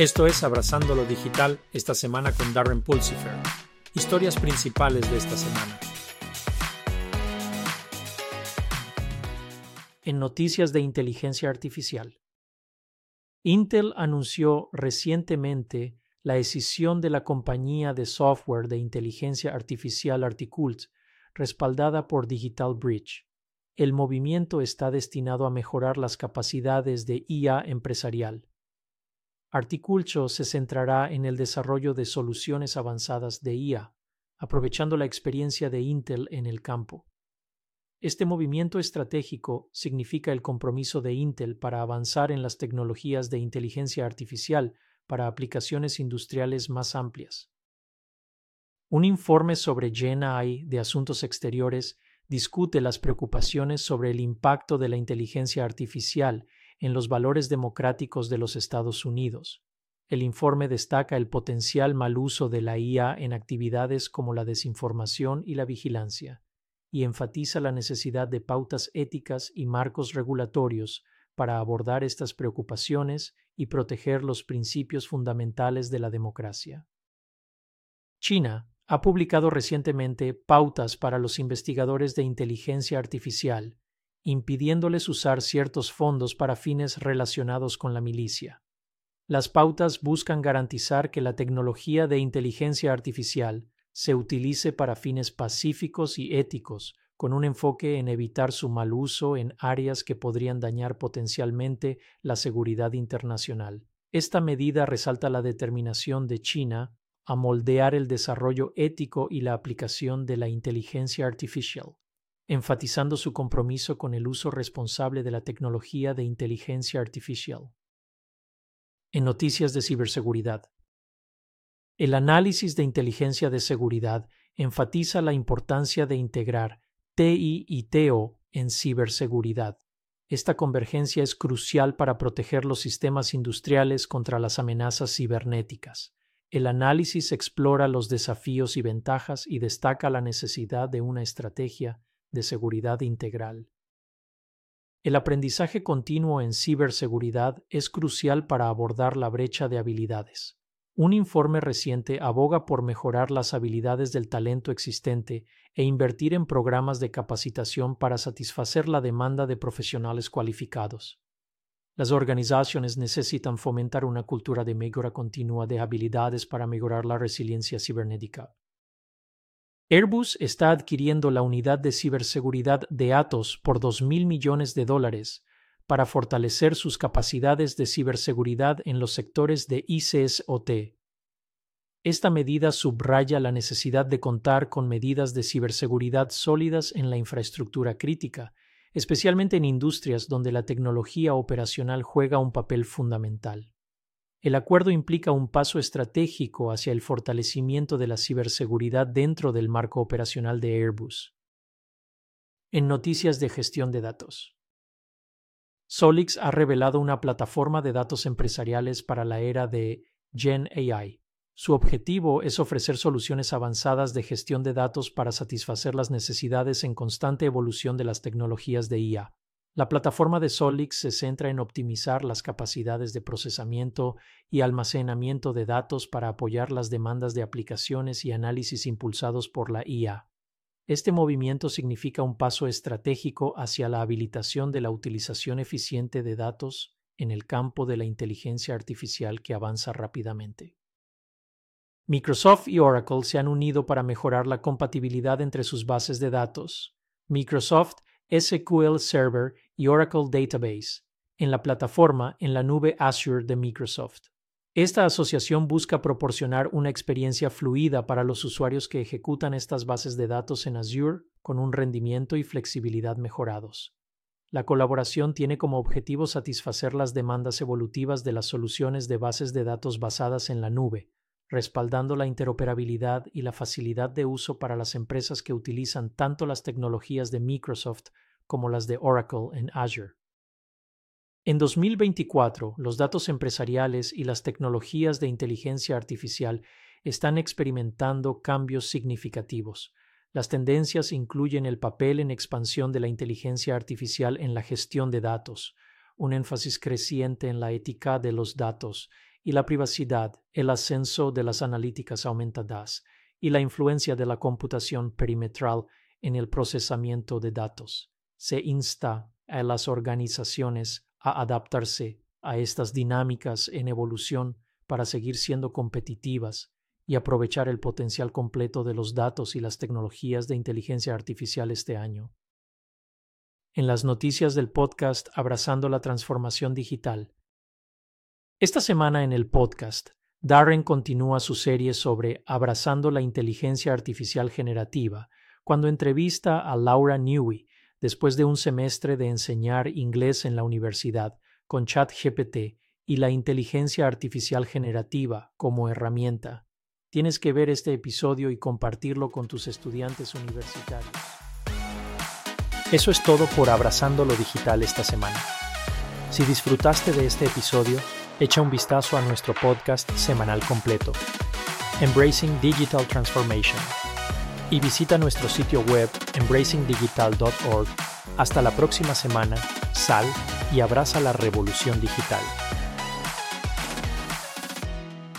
Esto es Abrazando lo Digital esta semana con Darren Pulsifer. Historias principales de esta semana. En noticias de inteligencia artificial. Intel anunció recientemente la escisión de la compañía de software de inteligencia artificial Articult, respaldada por Digital Bridge. El movimiento está destinado a mejorar las capacidades de IA empresarial Articulcho se centrará en el desarrollo de soluciones avanzadas de IA, aprovechando la experiencia de Intel en el campo. Este movimiento estratégico significa el compromiso de Intel para avanzar en las tecnologías de inteligencia artificial para aplicaciones industriales más amplias. Un informe sobre GenAI de Asuntos Exteriores discute las preocupaciones sobre el impacto de la inteligencia artificial en los valores democráticos de los Estados Unidos. El informe destaca el potencial mal uso de la IA en actividades como la desinformación y la vigilancia, y enfatiza la necesidad de pautas éticas y marcos regulatorios para abordar estas preocupaciones y proteger los principios fundamentales de la democracia. China ha publicado recientemente pautas para los investigadores de inteligencia artificial impidiéndoles usar ciertos fondos para fines relacionados con la milicia. Las pautas buscan garantizar que la tecnología de inteligencia artificial se utilice para fines pacíficos y éticos, con un enfoque en evitar su mal uso en áreas que podrían dañar potencialmente la seguridad internacional. Esta medida resalta la determinación de China a moldear el desarrollo ético y la aplicación de la inteligencia artificial enfatizando su compromiso con el uso responsable de la tecnología de inteligencia artificial. En noticias de ciberseguridad. El análisis de inteligencia de seguridad enfatiza la importancia de integrar TI y TO en ciberseguridad. Esta convergencia es crucial para proteger los sistemas industriales contra las amenazas cibernéticas. El análisis explora los desafíos y ventajas y destaca la necesidad de una estrategia de seguridad integral. El aprendizaje continuo en ciberseguridad es crucial para abordar la brecha de habilidades. Un informe reciente aboga por mejorar las habilidades del talento existente e invertir en programas de capacitación para satisfacer la demanda de profesionales cualificados. Las organizaciones necesitan fomentar una cultura de mejora continua de habilidades para mejorar la resiliencia cibernética. Airbus está adquiriendo la unidad de ciberseguridad de Atos por 2.000 millones de dólares para fortalecer sus capacidades de ciberseguridad en los sectores de ICSOT. Esta medida subraya la necesidad de contar con medidas de ciberseguridad sólidas en la infraestructura crítica, especialmente en industrias donde la tecnología operacional juega un papel fundamental. El acuerdo implica un paso estratégico hacia el fortalecimiento de la ciberseguridad dentro del marco operacional de Airbus. En noticias de gestión de datos. Solix ha revelado una plataforma de datos empresariales para la era de Gen AI. Su objetivo es ofrecer soluciones avanzadas de gestión de datos para satisfacer las necesidades en constante evolución de las tecnologías de IA. La plataforma de Solix se centra en optimizar las capacidades de procesamiento y almacenamiento de datos para apoyar las demandas de aplicaciones y análisis impulsados por la IA. Este movimiento significa un paso estratégico hacia la habilitación de la utilización eficiente de datos en el campo de la inteligencia artificial que avanza rápidamente. Microsoft y Oracle se han unido para mejorar la compatibilidad entre sus bases de datos. Microsoft SQL Server y Oracle Database en la plataforma en la nube Azure de Microsoft. Esta asociación busca proporcionar una experiencia fluida para los usuarios que ejecutan estas bases de datos en Azure con un rendimiento y flexibilidad mejorados. La colaboración tiene como objetivo satisfacer las demandas evolutivas de las soluciones de bases de datos basadas en la nube, respaldando la interoperabilidad y la facilidad de uso para las empresas que utilizan tanto las tecnologías de Microsoft como las de Oracle en Azure. En 2024, los datos empresariales y las tecnologías de inteligencia artificial están experimentando cambios significativos. Las tendencias incluyen el papel en expansión de la inteligencia artificial en la gestión de datos, un énfasis creciente en la ética de los datos y la privacidad, el ascenso de las analíticas aumentadas y la influencia de la computación perimetral en el procesamiento de datos. Se insta a las organizaciones a adaptarse a estas dinámicas en evolución para seguir siendo competitivas y aprovechar el potencial completo de los datos y las tecnologías de inteligencia artificial este año. En las noticias del podcast Abrazando la Transformación Digital. Esta semana en el podcast, Darren continúa su serie sobre Abrazando la Inteligencia Artificial Generativa, cuando entrevista a Laura Newey después de un semestre de enseñar inglés en la universidad con ChatGPT y la inteligencia artificial generativa como herramienta. Tienes que ver este episodio y compartirlo con tus estudiantes universitarios. Eso es todo por Abrazando lo Digital esta semana. Si disfrutaste de este episodio, echa un vistazo a nuestro podcast semanal completo, Embracing Digital Transformation, y visita nuestro sitio web embracingdigital.org. Hasta la próxima semana, sal y abraza la revolución digital.